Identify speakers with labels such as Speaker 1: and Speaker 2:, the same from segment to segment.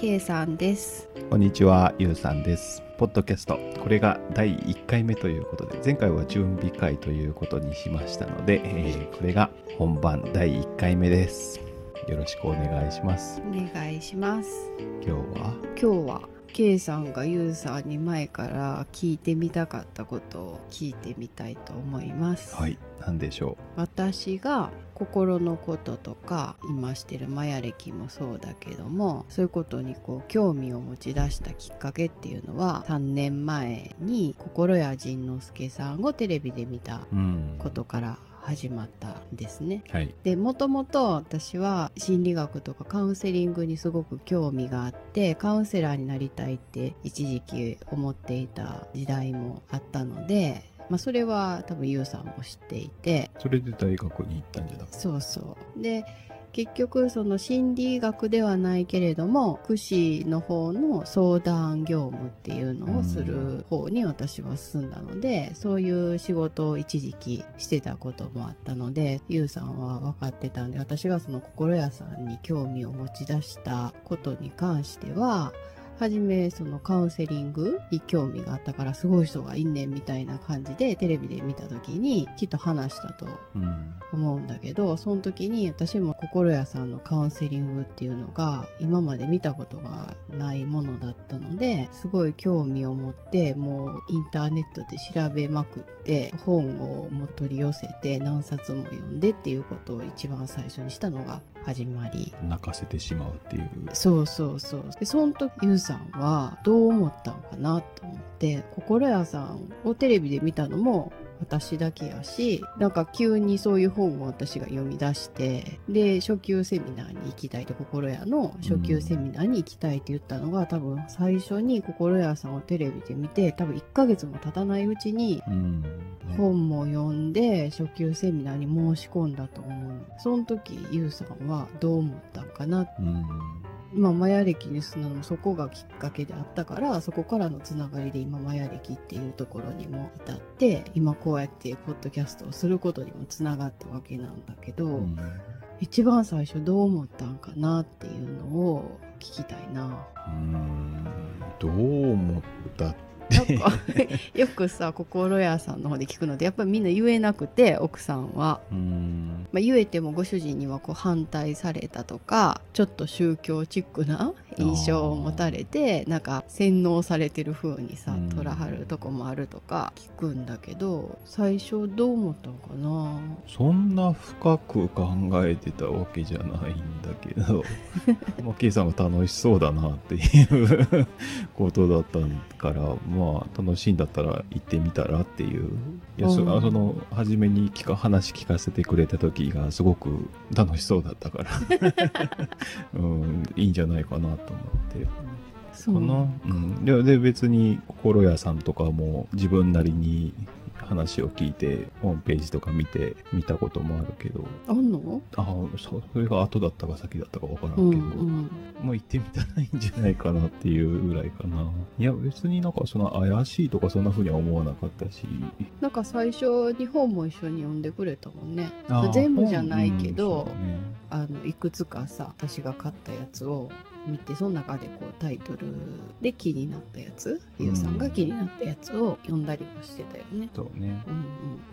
Speaker 1: K さんです。
Speaker 2: こんにちは、ゆうさんです。ポッドキャスト、これが第1回目ということで、前回は準備会ということにしましたので、えーこれが本番第1回目です。よろしくお願いします。
Speaker 1: お願いします。
Speaker 2: 今日は、
Speaker 1: 今日は K さんがゆうさんに前から聞いてみたかったことを聞いてみたいと思います。
Speaker 2: はい、何でしょ
Speaker 1: 私が心のこととか今してるマヤ歴もそうだけどもそういうことにこう興味を持ち出したきっかけっていうのは3年前に心谷仁之助さんをテレビで見た。ことから始まったんですね。
Speaker 2: はい。
Speaker 1: でもともと私は心理学とかカウンセリングにすごく興味があってカウンセラーになりたいって一時期思っていた時代もあったので、まあ、それは多分ユウさんも知っていて
Speaker 2: それで大学に行ったんじゃなくて？
Speaker 1: そうそうで結局その心理学ではないけれども福祉の方の相談業務っていうのをする方に私は進んだので、そういう仕事を一時期してたこともあったのでゆうさんは分かってたんで私がその心屋さんに興味を持ち出したことに関しては初めそのカウンセリングに興味があったからすごい人がいんねんみたいな感じでテレビで見た時にきっと話したと。思うんだけどその時に私も心屋さんのカウンセリングっていうのが今まで見たことがないものだったのですごい興味を持ってもうインターネットで調べまくって本をも取り寄せて何冊も読んでっていうことを一番最初にしたのが始まり
Speaker 2: 泣かせてしまうっていう。
Speaker 1: そうそうそうでその時ゆうさんはどう思ったのかなと思って心屋さんをテレビで見たのも私だけやしなんか急にそういう本を私が読み出してで初級セミナーに行きたいと心屋の初級セミナーに行きたいって言ったのが、多分最初に心屋さんをテレビで見て多分1ヶ月も経たないうちに
Speaker 2: うん。ね
Speaker 1: 本も読んで初級セミナーに申し込んだと思うその時ゆうさんはどう思ったんかな
Speaker 2: うん。
Speaker 1: 今、マヤ歴にそのもそこがきっかけであったからそこからのつながりで今マヤ歴っていうところにも至って今こうやってポッドキャストをすることにもつながったわけなんだけど、
Speaker 2: うん
Speaker 1: 一番最初どう思ったんかなっていうのを聞きたいな。
Speaker 2: うん。どう思ったって。
Speaker 1: なんか よくさ心屋さんの方で聞くのでやっぱりみんな言えなくて奥さんは。
Speaker 2: うん。
Speaker 1: まあ、言えてもご主人にはこう反対されたとかちょっと宗教チックな印象を持たれてなんか洗脳されてる風にさ
Speaker 2: うん。
Speaker 1: 捉はるとこもあるとか聞くんだけど最初どう思ったのかな？
Speaker 2: そんな深く考えてたわけじゃないんだけど、まあ、K さんが楽しそうだなっていうことだったから、まあ、楽しいんだったら行ってみたらっていう。いやそその初めに聞か話聞かせてくれた時がすごく楽しそうだったから、うん、いいんじゃないかなと思って。
Speaker 1: そう。
Speaker 2: かな、うん、でで別に心屋さんとかも自分なりに話を聞いてホームページとか見て見たこともあるけど。
Speaker 1: あんの？
Speaker 2: あそそれが後だったか先だったか分からんけど、
Speaker 1: うんうん。
Speaker 2: もう行ってみたらいいんじゃないかなっていうぐらいかな。いや別になんかその怪しいとかそんな風には思わなかったし。
Speaker 1: なんか最初に本も一緒に読んでくれたもんね。全部じゃないけど、
Speaker 2: うんね。
Speaker 1: あのいくつかさ私が買ったやつを見てその中でこうタイトルで気になったやつゆうさんが気になったやつを読んだりもしてたよね。
Speaker 2: そうね。
Speaker 1: うんうん、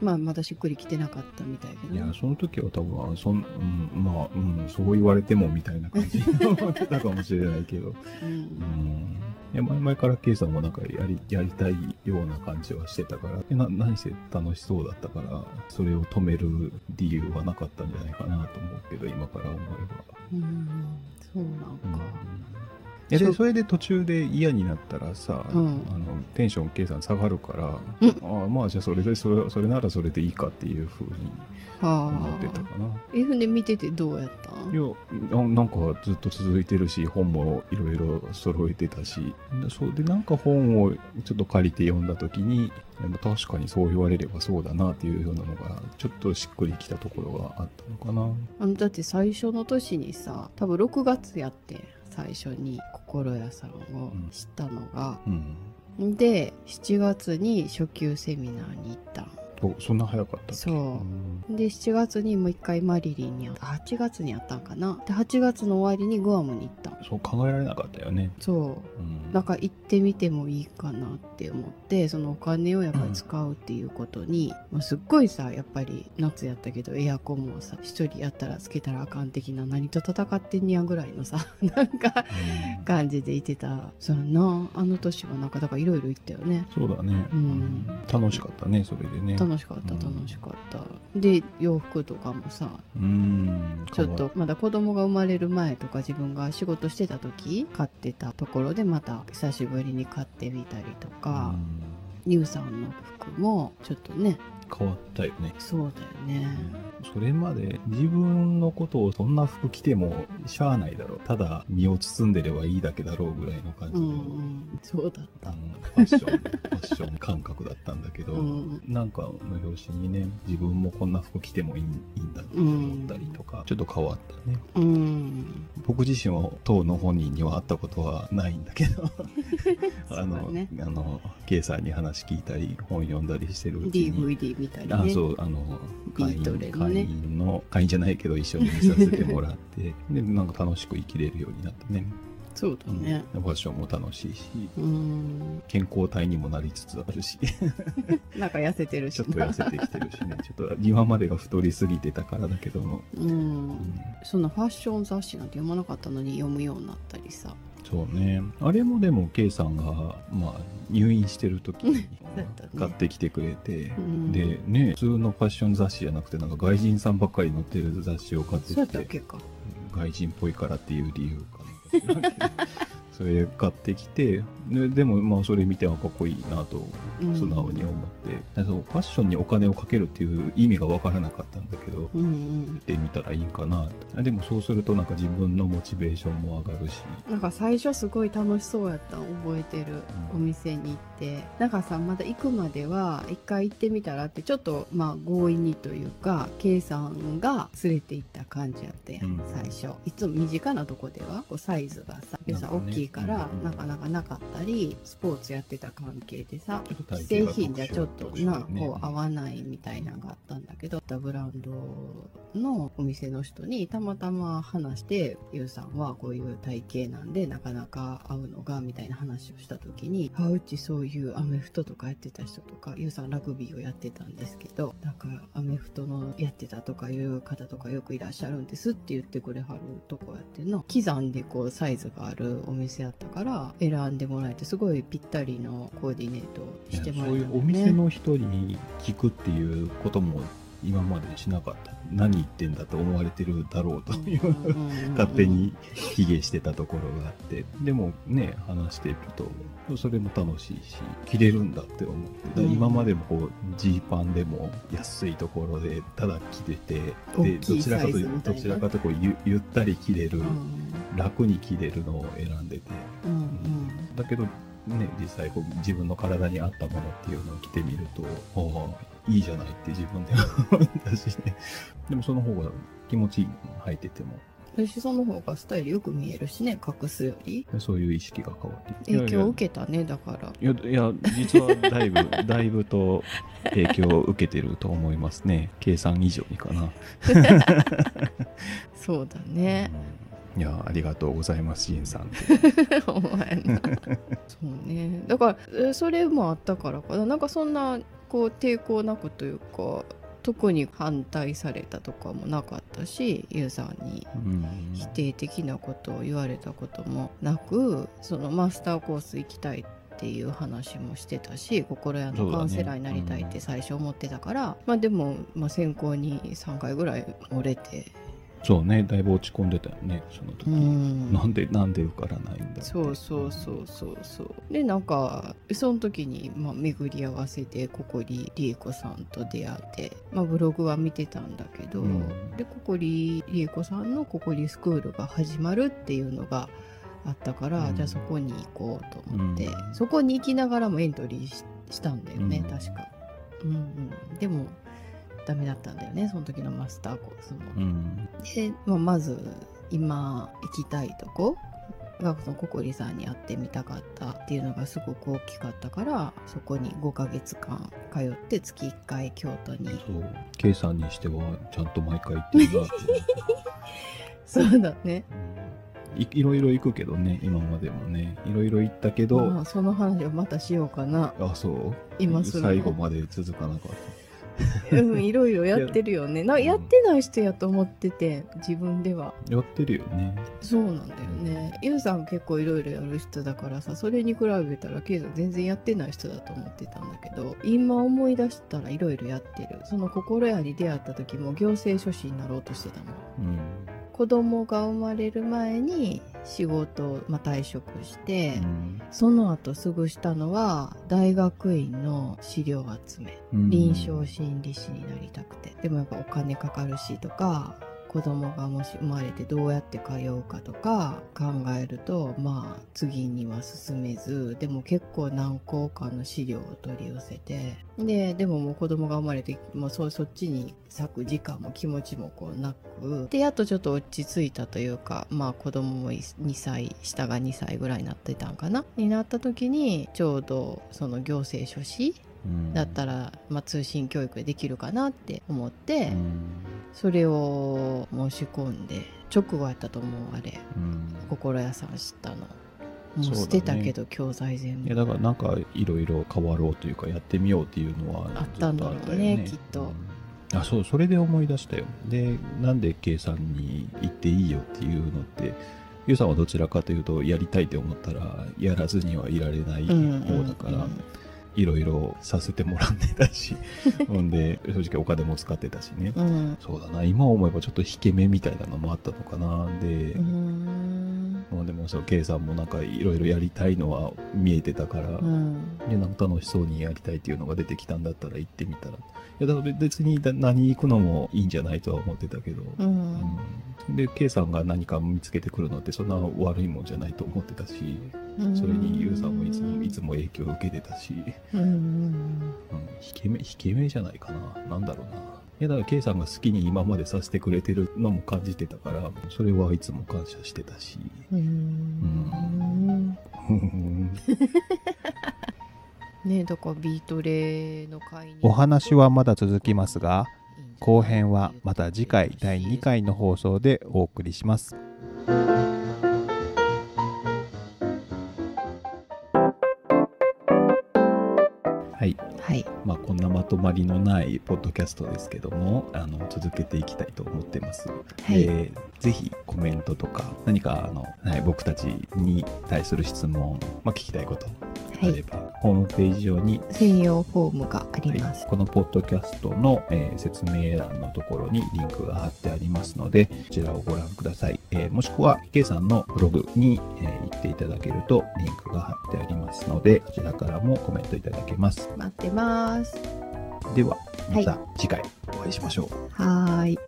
Speaker 1: まあまだしっくりきてなかったみたいけどね。
Speaker 2: いやその時は多分あそん、うん、まあ、うん、そう言われてもみたいな感じに思ってたかもしれないけど。
Speaker 1: うん。
Speaker 2: うん。いや前々から K さんもなんかやりやりたいような感じはしてたから。でな何せ楽しそうだったからそれを止める理由はなかったんじゃないかなと思うけど今から思えば。
Speaker 1: うんそうなん
Speaker 2: うん。
Speaker 1: か、
Speaker 2: いや
Speaker 1: そ
Speaker 2: それで途中で嫌になったらさ、
Speaker 1: うん。
Speaker 2: あのテンションさん下がるから、
Speaker 1: うん。
Speaker 2: ああまあじゃあそれでそれそれならそれでいいかっていうふうに思ってた
Speaker 1: は
Speaker 2: かな。
Speaker 1: あえふんで見ててどうやった？ん
Speaker 2: いやななんかずっと続いてるし本もいろいろ揃えてたし。でそうでなんか本をちょっと借りて読んだ時に確かにそう言われればそうだなっていうようなのがちょっとしっくりきたところがあったのかな。
Speaker 1: あのだって最初の年にさ多分6月やって最初に心屋さんを知ったのが、
Speaker 2: うん。
Speaker 1: で7月に初級セミナーに行ったん
Speaker 2: そうそんな早かった
Speaker 1: そう。
Speaker 2: うん。
Speaker 1: で7月にもう一回マリリンにあ8月にあったんかな？で8月の終わりにグアムに行ったの。
Speaker 2: そう考えられなかったよね。
Speaker 1: そう。
Speaker 2: うん。
Speaker 1: なんか行ってみてもいいかなって思ってそのお金をやっぱり使うっていうことに、まあすっごいさやっぱり夏やったけどエアコンもさ一人やったらつけたらあかん的な何と戦ってんねやぐらいのさ なんか
Speaker 2: うん。
Speaker 1: 感じでいてた。そうやな。あの年はなんかだからいろいろ行ったよね。
Speaker 2: そうだね、
Speaker 1: うん。
Speaker 2: 楽しかったねそれでね。
Speaker 1: 楽しかった
Speaker 2: うん。
Speaker 1: 楽しかった、で洋服とかもさ
Speaker 2: うん。
Speaker 1: ちょっとまだ子供が生まれる前とか自分が仕事してた時買ってたところでまた久しぶりに買ってみたりとか、ニューさんの服もちょっとね
Speaker 2: 変わったよね。
Speaker 1: そうだよね。
Speaker 2: それまで自分のことをそんな服着てもしゃあないだろう。ただ身を包んでればいいだけだろうぐらいの感じ
Speaker 1: う
Speaker 2: の、
Speaker 1: んうん。そうだった。
Speaker 2: うん。ファッション、ファッション感覚だったんだけど、
Speaker 1: うん。
Speaker 2: なんかの表紙にね、自分もこんな服着てもいいんだって思ったりとか、ちょっと変わったね。
Speaker 1: うん。
Speaker 2: 僕自身は当の本人には会ったことはないんだけど。あの、
Speaker 1: だね。
Speaker 2: あの K さんに話聞いたり本読んだりしてるうちに。
Speaker 1: DVD みたいにね。
Speaker 2: あそうあの会員
Speaker 1: ビートレの
Speaker 2: 会
Speaker 1: ね
Speaker 2: 員の会員じゃないけど一緒に見させてもらって でなんか楽しく生きれるようになってね、
Speaker 1: そうだね。
Speaker 2: うん。ファッションも楽しいし
Speaker 1: うん。
Speaker 2: 健康体にもなりつつあるし。
Speaker 1: なんか痩せてるし
Speaker 2: ちょっと痩せてきてるしね。ちょっと今までが太りすぎてたからだけども、
Speaker 1: うん
Speaker 2: うん。
Speaker 1: そんなファッション雑誌なんて読まなかったのに読むようになったりさ
Speaker 2: そうね。あれもでも、K さんが、まあ、入院してる時に 買ってきてくれて、
Speaker 1: うん。
Speaker 2: で、ね、普通のファッション雑誌じゃなくて、なんか外人さんばっかり載ってる雑誌を買ってきて、外人っぽいからっていう理由かな それ買ってきて、ででも、まあ、それ見てはかっこいいなと、
Speaker 1: うん。
Speaker 2: 素直に思って、でそうファッションにお金をかけるっていう意味がわからなかったんだけど、
Speaker 1: うんうん。
Speaker 2: 見てみたらいいんかなでもそうするとなんか自分のモチベーションも上がるし、
Speaker 1: なんか最初すごい楽しそうやったの覚えてる、
Speaker 2: うん。
Speaker 1: お店に行って。なんかさまだ行くまでは一回行ってみたらってちょっとまあ強引にというか K さんが連れて行った感じやったやん、
Speaker 2: うん。
Speaker 1: 最初。いつも身近なとこではこうサイズがさ要さ
Speaker 2: なんかね
Speaker 1: 大きいから
Speaker 2: うん
Speaker 1: なかなかなかったりスポーツやってた関係でさ既製品じゃちょっとな、こう合わないみたいなのがあったんだけどブランドのお店の人にたまたま話して「ゆうさんはこういう体型なんでなかなか合うのが」みたいな話をした時に「あうちそういうアメフトとかやってた人とかゆうさんラグビーをやってたんですけどなんかアメフトのやってたとかいう方とかよくいらっしゃるんです」って言ってくれはるとこやってんの。刻んでこうサイズがあるお店やったから選んでもらえてすごいぴったりのコーディネートしても
Speaker 2: そういうお
Speaker 1: らえたんだよね。
Speaker 2: 店の人に聞くっていうことも今までしなかった。何言ってんだと思われてるだろうという勝手に卑下してたところがあって。でもね話してるとそれも楽しいし着れるんだって思って。今までもこうジーパンでも安いところでただ着ててでどちらかと
Speaker 1: いな
Speaker 2: どちらかとこうゆゆったり着れる
Speaker 1: うん
Speaker 2: 楽に着れるのを選んでて。
Speaker 1: うんうん。
Speaker 2: だけどね実際こう自分の体に合ったものっていうのを着てみるとああいいじゃないって自分で思ったしね。でもその方が気持ちいい履いてても。
Speaker 1: 私その方がスタイルよく見えるしね隠すより。
Speaker 2: そういう意識が変わって
Speaker 1: 影響を受けたねだから。
Speaker 2: いやいや実はだいぶ だいぶと影響を受けてると思いますね。計算以上にかな。
Speaker 1: そうだね。
Speaker 2: いやありがとうございますジンさん。
Speaker 1: お前な。そうね。だからえそれもあったからかな。なんかそんなこう抵抗なくというか特に反対されたとかもなかったしユウさんに
Speaker 2: うん
Speaker 1: 否定的なことを言われたこともなくそのマスターコース行きたいっていう話もしてたし心屋のカウンセラーになりたいって最初思ってたから、まあでも、まあ、選考に3回ぐらい折れて
Speaker 2: そうねだいぶ落ち込んでたよねその時、
Speaker 1: うん。
Speaker 2: なんでなんで受からないんだ
Speaker 1: そうそうそうそうそう。でなんかその時に、まあ、巡り合わせでここりりえこさんと出会って、まあ、ブログは見てたんだけど、
Speaker 2: うん。
Speaker 1: でここりりえこさんのここりスクールが始まるっていうのがあったから、
Speaker 2: うん。
Speaker 1: じゃあそこに行こうと思って、
Speaker 2: うん。
Speaker 1: そこに行きながらもエントリーししたんだよね、
Speaker 2: うん。
Speaker 1: 確か。うんうん、でもダメだったんだよねその時のマスターコースも。
Speaker 2: うん。
Speaker 1: で、まあ、まず今行きたいとこがそのココリさんに会ってみたかったっていうのがすごく大きかったからそこに5ヶ月間通って月1回京都に。
Speaker 2: そう。K さんにしてはちゃんと毎回行ってるな
Speaker 1: そうだね。
Speaker 2: うん。いいろいろ行くけどね今までもね。いろいろ行ったけど、
Speaker 1: まあその話をまたしようかな。
Speaker 2: あそう。
Speaker 1: 今
Speaker 2: 最後まで続かなかった
Speaker 1: うんいろいろやってるよね。なやってない人やと思ってて自分では。
Speaker 2: やってるよね。
Speaker 1: そうなんだよね。ゆうさん結構いろいろやる人だからさそれに比べたらケイさん全然やってない人だと思ってたんだけど今思い出したらいろいろやってる。その心屋に出会った時も行政書士になろうとしてたもん
Speaker 2: うん
Speaker 1: 子供が生まれる前に仕事を、まあ、退職して、
Speaker 2: うん。
Speaker 1: その後すぐしたのは大学院の資料集め。
Speaker 2: うん。
Speaker 1: 臨床心理士になりたくて。でもやっぱお金かかるしとか子供がもし生まれてどうやって通うかとか考えるとまあ次には進めずでも結構何個かの資料を取り寄せてででももう子供が生まれてもうそそっちに割く時間も気持ちもこうなくでやっとちょっと落ち着いたというかまあ子供も2歳下が2歳ぐらいになってたんかな？になった時にちょうどその行政書士
Speaker 2: うん
Speaker 1: だったら、まあ、通信教育でできるかなって思って、
Speaker 2: うん
Speaker 1: それを申し込んで直後やったと思うあれ。
Speaker 2: うん。
Speaker 1: 心屋さん知ったの。も
Speaker 2: そう
Speaker 1: 捨てたけど、教材全部。
Speaker 2: いやだからなんかいろいろ変わろうというかやってみようっていうのは
Speaker 1: あったんだろうねきっと。
Speaker 2: うん。あそうそれで思い出したよ。でなんで K さんに行っていいよっていうのってゆうさんはどちらかというとやりたいって思ったらやらずにはいられない方だから、いろいろさせてもらってたし。ほんで正直お金も使ってたしね、
Speaker 1: うん。うん
Speaker 2: そうだな。今思えばちょっと引け目みたいなのもあったのかな。で、
Speaker 1: うーん。
Speaker 2: まあでもそう K さんもなんかいろいろやりたいのは見えてたから、
Speaker 1: うん。
Speaker 2: でなんか楽しそうにやりたいっていうのが出てきたんだったら行ってみたら。いやだから別にだ何行くのもいいんじゃないとは思ってたけど、
Speaker 1: うん。
Speaker 2: うん。で K さんが何か見つけてくるのってそんな悪いもんじゃないと思ってたしそれにユウさんもいつもいつも影響を受けてたし、
Speaker 1: うんうん
Speaker 2: うん、引け目引け目じゃないかな。なんだろうな。いやだから K さんが好きに今までさせてくれてるのも感じてたからそれはいつも感謝してたし。うん。
Speaker 1: ねだからビートレの会に。
Speaker 3: お話はまだ続きますが後編はまた次回第2回の放送でお送りします
Speaker 2: はい。
Speaker 1: はい。
Speaker 2: まあ、こんなまとまりのないポッドキャストですけどもあの続けていきたいと思ってます、
Speaker 1: はい。
Speaker 2: でぜひコメントとか何かあの、はい、僕たちに対する質問、まあ、聞きたいことあ
Speaker 1: はい
Speaker 2: れば、ホームページ上に
Speaker 1: 専用フォームがあり
Speaker 2: はい
Speaker 1: ます、
Speaker 2: このポッドキャストの、えー説明欄のところにリンクが貼ってありますので、こちらをご覧ください。えーもしくは、K さんのブログに、えー行っていただけるとリンクが貼ってありますので、こちらからもコメントいただけます。
Speaker 1: 待ってます
Speaker 2: では、
Speaker 1: はい
Speaker 2: また次回お会いしましょう。
Speaker 1: はーい